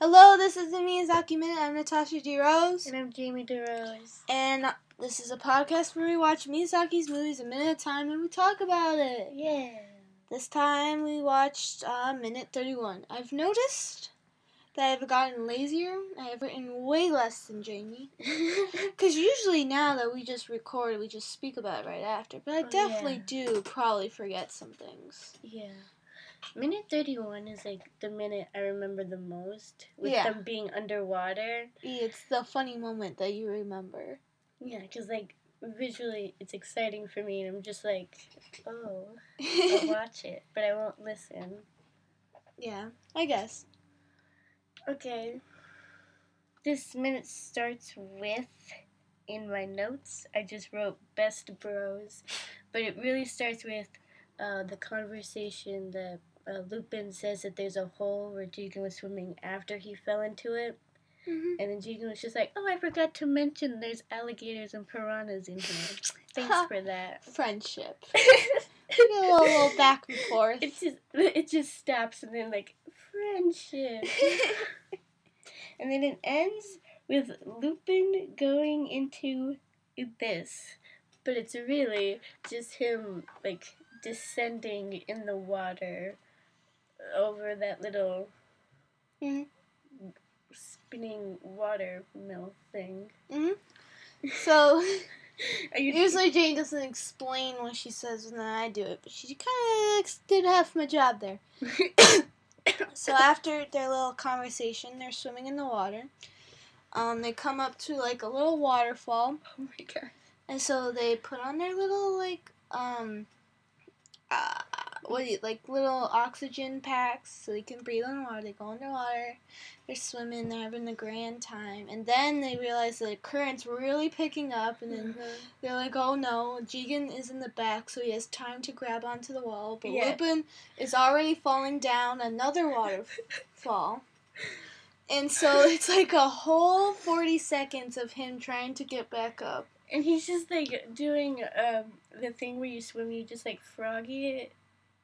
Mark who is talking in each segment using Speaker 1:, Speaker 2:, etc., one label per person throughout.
Speaker 1: Hello, this is the Miyazaki Minute. I'm Natasha DeRose.
Speaker 2: And I'm Jamie DeRose.
Speaker 1: And this is a podcast where we watch Miyazaki's movies a minute at a time and we talk about it.
Speaker 2: Yeah.
Speaker 1: This time we watched uh, minute 31. I've noticed that I've gotten lazier. I have written way less than Jamie. Because usually now that we just record, we just speak about it right after. But I
Speaker 2: Oh,
Speaker 1: definitely
Speaker 2: yeah.
Speaker 1: do probably forget some things.
Speaker 2: yeah. Minute 31 is like the minute I remember the most with
Speaker 1: Yeah.
Speaker 2: them being underwater.
Speaker 1: It's the funny moment that you remember.
Speaker 2: Yeah, because like visually it's exciting for me and I'm just like, oh, I'll watch it, but I won't listen.
Speaker 1: yeah, I guess.
Speaker 2: Okay. This minute starts with, in my notes, I just wrote best bros, but it really starts with uh, the conversation that uh, Lupin says that there's a hole where Jigen was swimming after he fell into it,
Speaker 1: hmm
Speaker 2: and then Jigen was just like, "Oh, I forgot to mention there's alligators and piranhas in here. Thanks for that."
Speaker 1: Friendship. a little, little back and forth.
Speaker 2: it just it just stops and then like friendship. And then it ends with Lupin going into this. But it's really just him, like, descending in the water over that little
Speaker 1: Mhm.
Speaker 2: spinning water mill thing.
Speaker 1: so
Speaker 2: Are you
Speaker 1: usually Jane doesn't explain what she says and then I do it, but she kind of did half my job there. So after their little conversation, they're swimming in the water. Um, they come up to like a little waterfall,
Speaker 2: Oh my god.
Speaker 1: and so they put on their little like um, uh, what you, like little oxygen packs so they can breathe on water. They go underwater, they're swimming, they're having a grand time, and then they realize the current's really picking up, and then they're like, oh no, Jigen is in the back, so he has time to grab onto the wall. But
Speaker 2: Yeah.
Speaker 1: Lupin is already falling down another waterfall. And so it's like a whole 40 seconds of him trying to get back up.
Speaker 2: And he's just like doing um the thing where you swim, you just like froggy it.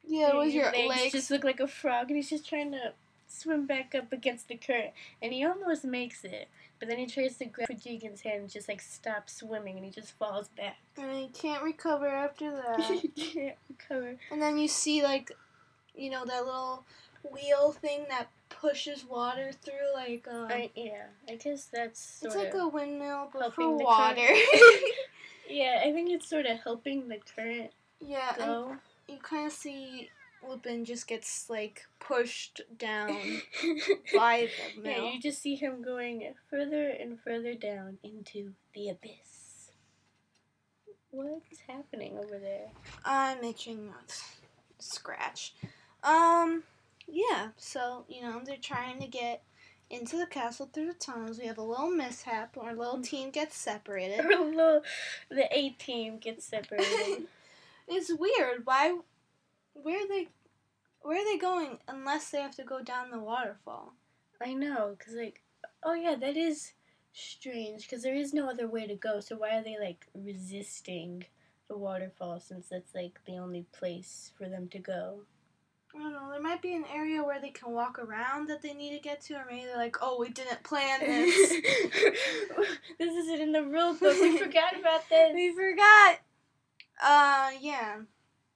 Speaker 1: Yeah, with your
Speaker 2: legs,
Speaker 1: legs.
Speaker 2: just look like a frog, and he's just trying to swim back up against the current, and he almost makes it. But then he tries to grab Jigen's hand and just like stops swimming, and he just falls back.
Speaker 1: And he can't recover after that.
Speaker 2: he can't recover.
Speaker 1: and then you see, like, you know, that little wheel thing that pushes water through, like, um,
Speaker 2: I, yeah, I guess that's sort
Speaker 1: it's like a windmill, but for water.
Speaker 2: yeah, I think it's sort of helping the current
Speaker 1: yeah, and
Speaker 2: go.
Speaker 1: You kind of see Lupin just gets like pushed down by the mill.
Speaker 2: yeah, you just see him going further and further down into the abyss. What's happening over there?
Speaker 1: I'm itching not scratch. Um, yeah. So you know they're trying to get into the castle through the tunnels. We have a little mishap. Our little team gets separated.
Speaker 2: Our little, the A team gets separated.
Speaker 1: It's weird. Why? Where are they? Where are they going? Unless they have to go down the waterfall.
Speaker 2: I know, cause like, oh yeah, that is strange, cause there is no other way to go. So why are they like resisting the waterfall since that's like the only place for them to go?
Speaker 1: I don't know. There might be an area where they can walk around that they need to get to, or maybe they're like, "Oh, we didn't plan this.
Speaker 2: this isn't in the rule book. We forgot about this.
Speaker 1: we forgot." Uh, yeah.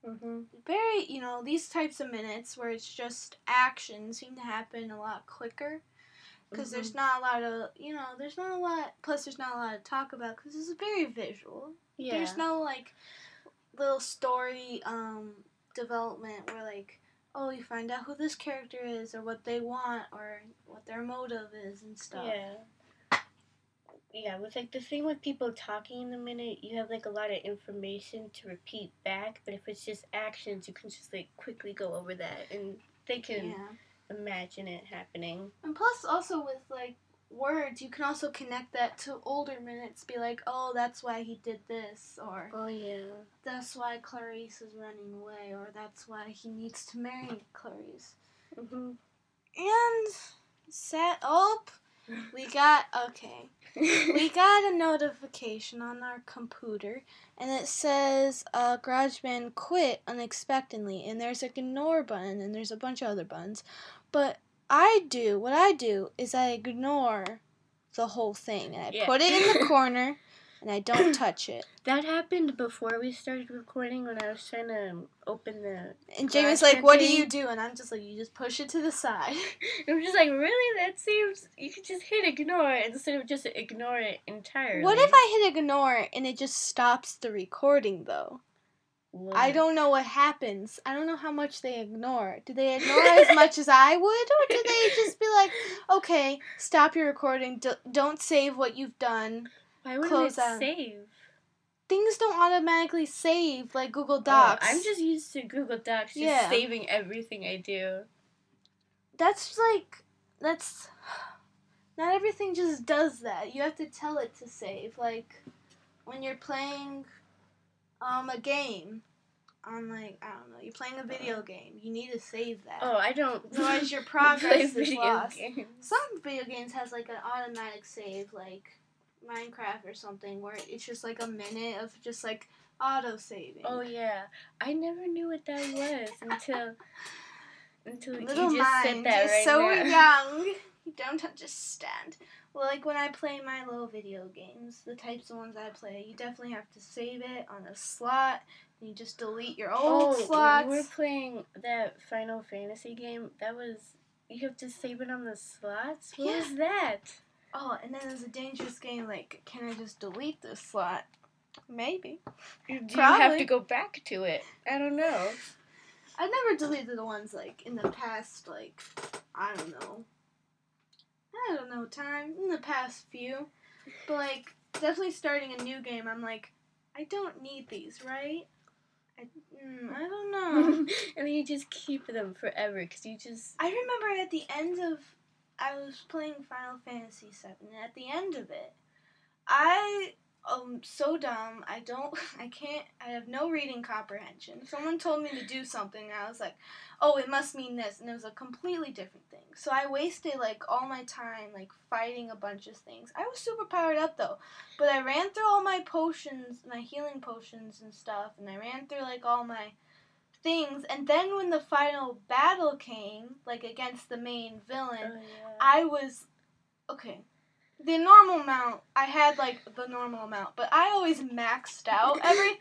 Speaker 2: hmm
Speaker 1: Very, you know, these types of minutes where it's just action seem to happen a lot quicker because there's not a lot of, you know, there's not a lot. Plus, there's not a lot to talk about because it's very visual.
Speaker 2: Yeah.
Speaker 1: There's no like little story um development where like oh you find out who this character is or what they want or what their motive is and stuff.
Speaker 2: Yeah. Yeah, with like the thing with people talking in the minute, you have like a lot of information to repeat back, but if it's just actions, you can just like quickly go over that and they can
Speaker 1: Yeah.
Speaker 2: imagine it happening.
Speaker 1: And plus also with like words, you can also connect that to older minutes. Be like, oh, that's why he did this, or
Speaker 2: Oh yeah.
Speaker 1: that's why Clarice is running away, or that's why he needs to marry Clarice.
Speaker 2: hmm
Speaker 1: And set up, we got okay. we got a notification on our computer and it says uh, GarageBand quit unexpectedly and there's a ignore button and there's a bunch of other buttons but I do, what I do is I ignore the whole thing and I
Speaker 2: Yeah.
Speaker 1: put it in the corner and I don't touch it.
Speaker 2: That happened before we started recording when I was trying to open the.
Speaker 1: And Jamie's like, "What do you do?" And I'm just like, "You just push it to the side."
Speaker 2: I'm just like, really? That seems. You could just hit ignore instead of just ignore it entirely.
Speaker 1: What if I hit ignore and it just stops the recording though?
Speaker 2: What?
Speaker 1: I don't know what happens. I don't know how much they ignore. Do they ignore as much as I would, or do they just be like, "Okay, stop your recording. D- don't save what you've done."
Speaker 2: Why wouldn't
Speaker 1: close
Speaker 2: it
Speaker 1: out.
Speaker 2: save?
Speaker 1: Things don't automatically save like Google
Speaker 2: Oh,
Speaker 1: Docs.
Speaker 2: I'm just used to Google Docs, just
Speaker 1: Yeah.
Speaker 2: saving everything I do.
Speaker 1: that's like that's not everything just does that. You have to tell it to save. Like when you're playing um a game on like I don't know, you're playing a video game. You need to save that.
Speaker 2: Oh, I don't.
Speaker 1: Otherwise your progress is lost.
Speaker 2: games.
Speaker 1: Some video games has like an automatic save like Minecraft or something where it's just like a minute of just like auto saving.
Speaker 2: Oh yeah, I never knew what that was until until
Speaker 1: Little
Speaker 2: you just
Speaker 1: mind,
Speaker 2: said that
Speaker 1: you're
Speaker 2: right
Speaker 1: so
Speaker 2: now.
Speaker 1: young. You don't understand. Well, like when I play my little video games, the types of ones I play, you definitely have to save it on a slot. And you just delete your old
Speaker 2: Oh,
Speaker 1: slots.
Speaker 2: were playing that Final Fantasy game. That was you have to save it on the slots. What
Speaker 1: Yeah.
Speaker 2: was that?
Speaker 1: Oh, and then there's a dangerous game like, can I just delete this slot? Maybe.
Speaker 2: Do you have to go back to it? I don't know.
Speaker 1: I've never deleted the ones like in the past, like I don't know. I don't know time in the past few, but like definitely starting a new game. I'm like, I don't need these, right? I, mm, I don't know.
Speaker 2: and then you just keep them forever because you just
Speaker 1: I remember at the end of I was playing Final Fantasy VII, and at the end of it, I am so dumb. I don't. I can't. I have no reading comprehension. Someone told me to do something, and I was like, "Oh, it must mean this," and it was a completely different thing. So I wasted like all my time like fighting a bunch of things. I was super powered up though, but I ran through all my potions, my healing potions and stuff, and I ran through like all my things and then when the final battle came like against the main villain
Speaker 2: oh, yeah.
Speaker 1: i was okay the normal amount i had like the normal amount but i always maxed out everything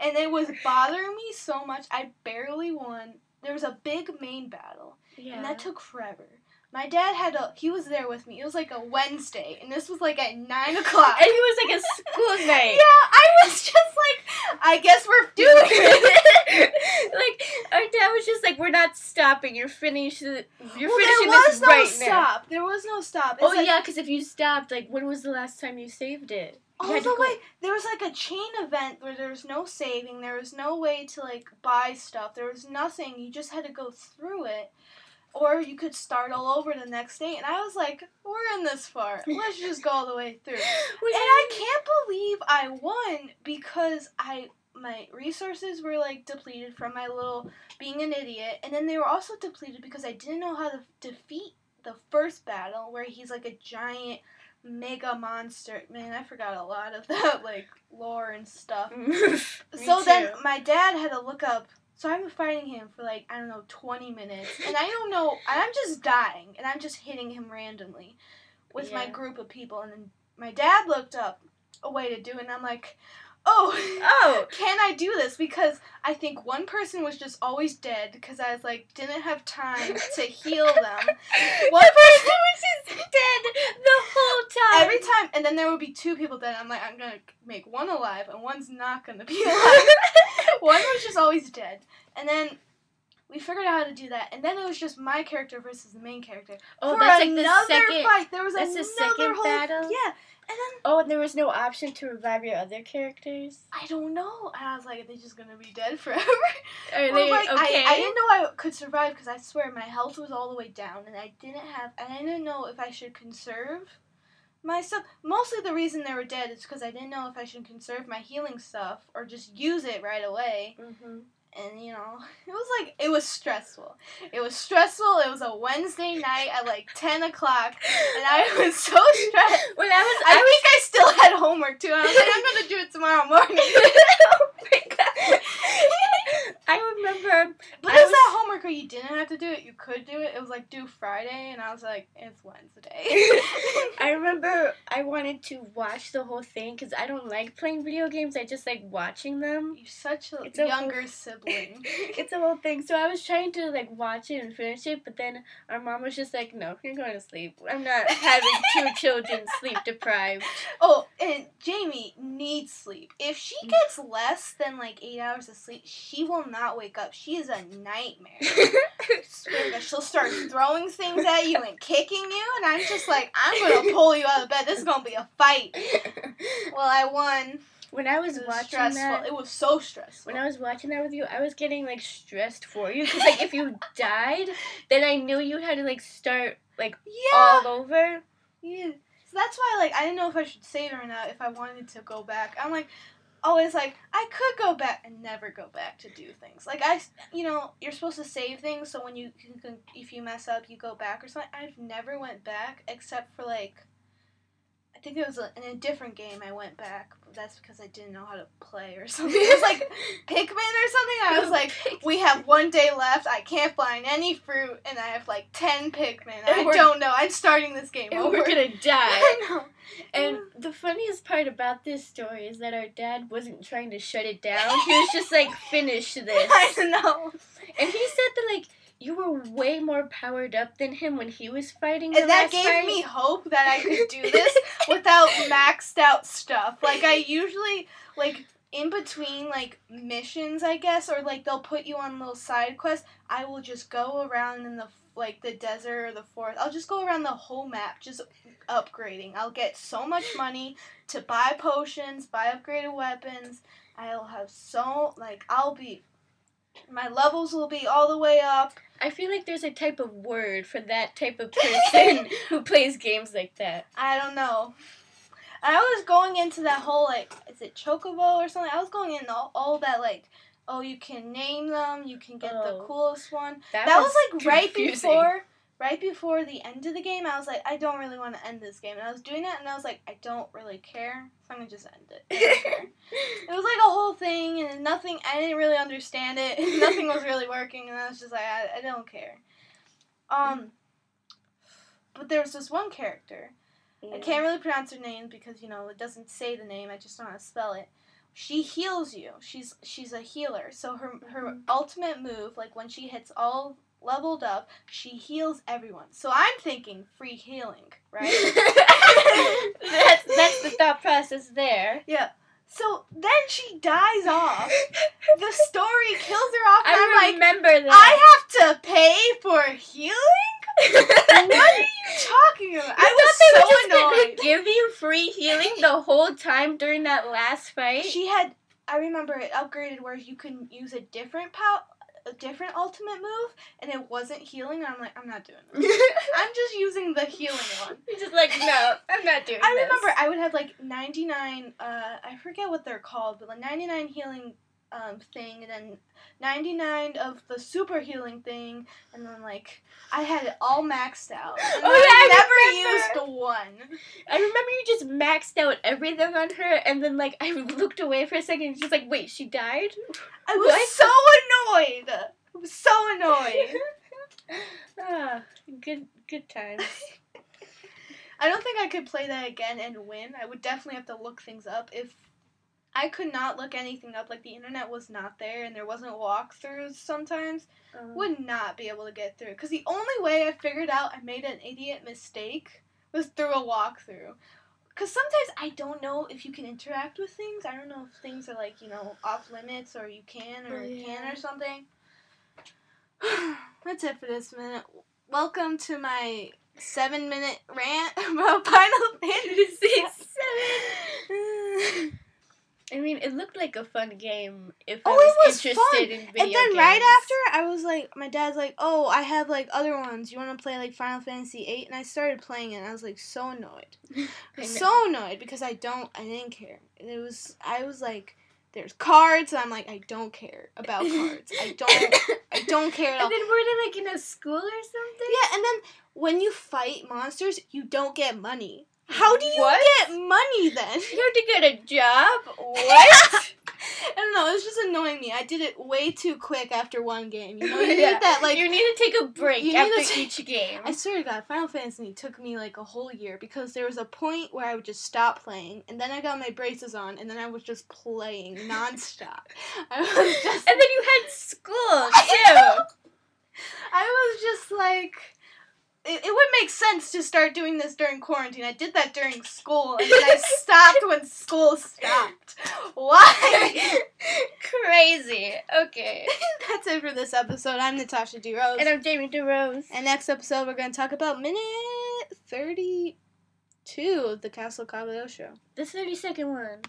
Speaker 1: and it was bothering me so much i barely won there was a big main battle
Speaker 2: yeah.
Speaker 1: and that took forever my dad had a he was there with me it was like a wednesday and this was like at nine o'clock
Speaker 2: and it was like a school night.
Speaker 1: yeah i was just like i guess we're doing it
Speaker 2: our dad was just like, "We're not stopping. You're finished. You're
Speaker 1: well,
Speaker 2: finishing
Speaker 1: there was
Speaker 2: this
Speaker 1: no
Speaker 2: right now."
Speaker 1: stop. There was no stop.
Speaker 2: Oh
Speaker 1: like,
Speaker 2: yeah, because if you stopped, like, when was the last time you saved it? You
Speaker 1: all the way. There was like a chain event where there was no saving. There was no way to like buy stuff. There was nothing. You just had to go through it, or you could start all over the next day. And I was like, "We're in this far. Let's just go all the way through." And I can't believe I won because I my resources were like depleted from my little being an idiot, and then they were also depleted because I didn't know how to defeat the first battle where he's like a giant mega monster. Man, I forgot a lot of that like lore and stuff. So then my dad had to look up. So I'm fighting him for like I don't know 20 minutes, and I don't know. I'm just dying, and I'm just hitting him randomly with my group of people, and then my dad looked up a way to do it, and I'm like, oh.
Speaker 2: Oh,
Speaker 1: Can I do this? Because I think one person was just always dead because I was like didn't have time to heal them. One
Speaker 2: the person was just dead the whole time.
Speaker 1: every time, and then there would be two people dead. I'm like, I'm gonna make one alive, and one's not gonna be alive. one was just always dead, and then we figured out how to do that, and then it was just my character versus the main character.
Speaker 2: oh,
Speaker 1: For
Speaker 2: that's like
Speaker 1: another
Speaker 2: the second.
Speaker 1: fight. There was
Speaker 2: that's the second
Speaker 1: whole
Speaker 2: battle?
Speaker 1: Yeah, then
Speaker 2: Oh, and there was no option to revive your other characters.
Speaker 1: I don't know, and I was like, are they just gonna be dead forever?
Speaker 2: Are they
Speaker 1: like,
Speaker 2: okay?
Speaker 1: I, I didn't know I could survive because I swear my health was all the way down, and I didn't have, and I didn't know if I should conserve my stuff. Mostly the reason they were dead is because I didn't know if I should conserve my healing stuff or just use it right away.
Speaker 2: hmm
Speaker 1: And you know, it was like it was stressful. It was stressful. It was a Wednesday night at like ten o'clock, and I was so stressed.
Speaker 2: When I was,
Speaker 1: I think I still had homework too. I was like, I'm gonna do it tomorrow morning.
Speaker 2: Oh I remember.
Speaker 1: But it was that homework where you didn't have to do it. You could do it. It was like due Friday, and I was like, it's Wednesday.
Speaker 2: I remember I wanted to watch the whole thing because I don't like playing video games. I just like watching them.
Speaker 1: You're such a
Speaker 2: It's a
Speaker 1: younger
Speaker 2: whole-
Speaker 1: sibling.
Speaker 2: It's a whole thing. So I was trying to like watch it and finish it, but then our mom was just like, "No, you're going to sleep. I'm not having two children sleep deprived."
Speaker 1: oh, and Jamie needs sleep. If she
Speaker 2: Mm.
Speaker 1: gets less than like eight hours of sleep, she will not wake up. She is a nightmare. Swear to God, She'll start throwing things at you and kicking you, and I'm just like, I'm gonna pull you out of bed. This is gonna be a fight. Well, I won.
Speaker 2: when I was
Speaker 1: was
Speaker 2: watching
Speaker 1: stressful.
Speaker 2: that,
Speaker 1: It was so stressful.
Speaker 2: when I was watching that with you, I was getting like stressed for you because like if you died, then I knew you had to like start like
Speaker 1: yeah.
Speaker 2: all over.
Speaker 1: Yeah. So that's why, like, I didn't know if I should save it or not. If I wanted to go back, I'm like, always like, I could go back and never go back to do things. Like I, you know, you're supposed to save things so when you if you mess up, you go back or something. I've never went back except for like. I think it was a, in a different game I went back, that's because I didn't know how to play or something. It was like Pikmin or something. I was like, we have one day left. I can't find any fruit, and I have like ten Pikmin.
Speaker 2: And
Speaker 1: I don't know. I'm starting this game
Speaker 2: and
Speaker 1: over.
Speaker 2: we're gonna die.
Speaker 1: I know.
Speaker 2: And the funniest part about this story is that our dad wasn't trying to shut it down. He was just like, finish this.
Speaker 1: I know.
Speaker 2: And he said that like you were way more powered up than him when he was fighting. the
Speaker 1: And that gave
Speaker 2: fight.
Speaker 1: me hope that I could do this without maxed out stuff. Like I usually like in between like missions, I guess, or like they'll put you on little side quests. I will just go around in the like the desert or the forest. I'll just go around the whole map, just upgrading. I'll get so much money to buy potions, buy upgraded weapons. I'll have so like I'll be my levels will be all the way up.
Speaker 2: I feel like there's a type of word for that type of person who plays games like that.
Speaker 1: I don't know. I was going into that whole like, is it chocobo or something? I was going in all, all that like, oh, you can name them, you can get the
Speaker 2: Oh.
Speaker 1: coolest one.
Speaker 2: That,
Speaker 1: That, was, like right before, right before the end of the game. I was like, I don't really want to end this game, and I was doing that, and I was like, I don't really care, so I'm gonna just end it. I don't care. It was like a whole thing, and nothing. I didn't really understand it. nothing was really working, and I was just like, I, I don't care. Um, but there was this one character. I can't really pronounce her name because you know it doesn't say the name. I just don't know how to spell it. She heals you. She's she's a healer. So her her ultimate move, like when she hits all leveled up, she heals everyone. So I'm thinking free healing, right?
Speaker 2: that's that's the thought process there.
Speaker 1: yeah. So then she dies off. The story kills her off,
Speaker 2: I
Speaker 1: I'm like,
Speaker 2: remember that.
Speaker 1: I have to pay for healing. What are you talking about? I
Speaker 2: thought
Speaker 1: was so
Speaker 2: gonna
Speaker 1: annoyed.
Speaker 2: give you free healing the whole time during that last fight.
Speaker 1: She had. I remember it upgraded where you can use a different pow, a different ultimate move, and it wasn't healing. And I'm like, I'm not doing this. I'm just using the healing one.
Speaker 2: You're just like, no, I'm not doing
Speaker 1: I
Speaker 2: this.
Speaker 1: remember I would have like 99. Uh, I forget what they're called, but like 99 healing um thing, and then 99 of the super healing thing, and then like I had it all maxed out. And
Speaker 2: Oh,
Speaker 1: I
Speaker 2: yeah, I
Speaker 1: never
Speaker 2: remember.
Speaker 1: used one.
Speaker 2: I remember you just maxed out everything on her, and then like I looked away for a second, and she's like, wait, she died.
Speaker 1: I was
Speaker 2: What?
Speaker 1: so annoyed. I was so annoyed.
Speaker 2: ah, good, good times.
Speaker 1: I don't think I could play that again and win. I would definitely have to look things up. If I could not look anything up, like the internet was not there and there wasn't walkthroughs sometimes,
Speaker 2: Um,
Speaker 1: would not be able to get through. Because the only way I figured out I made an idiot mistake was through a walkthrough. Because sometimes I don't know if you can interact with things. I don't know if things are like, you know, off limits or you can or
Speaker 2: Oh,
Speaker 1: can or something. That's it for this minute. Welcome to my seven minute rant about Final Fantasy VII.
Speaker 2: I mean, it looked like a fun game if
Speaker 1: Oh,
Speaker 2: I was,
Speaker 1: it was
Speaker 2: interested
Speaker 1: fun.
Speaker 2: in video games.
Speaker 1: and then
Speaker 2: games.
Speaker 1: right after, I was like, my dad's like, "Oh, I have like other ones. You want to play like Final Fantasy VIII? And I started playing it. and I was like so annoyed. I
Speaker 2: I
Speaker 1: was
Speaker 2: know.
Speaker 1: so annoyed because I don't, I didn't care. It was, I was like, there's cards. And I'm like, I don't care about cards. I don't, I don't care at all.
Speaker 2: And then were they like in a school or something?
Speaker 1: Yeah, and then when you fight monsters, you don't get money. How do you
Speaker 2: What?
Speaker 1: get money then?
Speaker 2: You have to get a job. What?
Speaker 1: I don't know. It was just annoying me. I did it way too quick after one game. You know, you
Speaker 2: Yeah.
Speaker 1: need that like.
Speaker 2: you need to take a break
Speaker 1: you need
Speaker 2: after
Speaker 1: take-
Speaker 2: each game.
Speaker 1: I swear to God, Final Fantasy took me like a whole year because there was a point where I would just stop playing, and then I got my braces on, and then I was just playing nonstop. I was just,
Speaker 2: and then you had school too.
Speaker 1: I was just like, it, it would make sense to start doing this during quarantine. I did that during school, and then I stopped when school stopped. Why?
Speaker 2: Crazy. Okay.
Speaker 1: That's it for this episode. I'm Natasha DeRose.
Speaker 2: And I'm Jamie DeRose.
Speaker 1: And next episode, we're going to talk about minute 32 of the Castle Cagliostro.
Speaker 2: The 30 second one.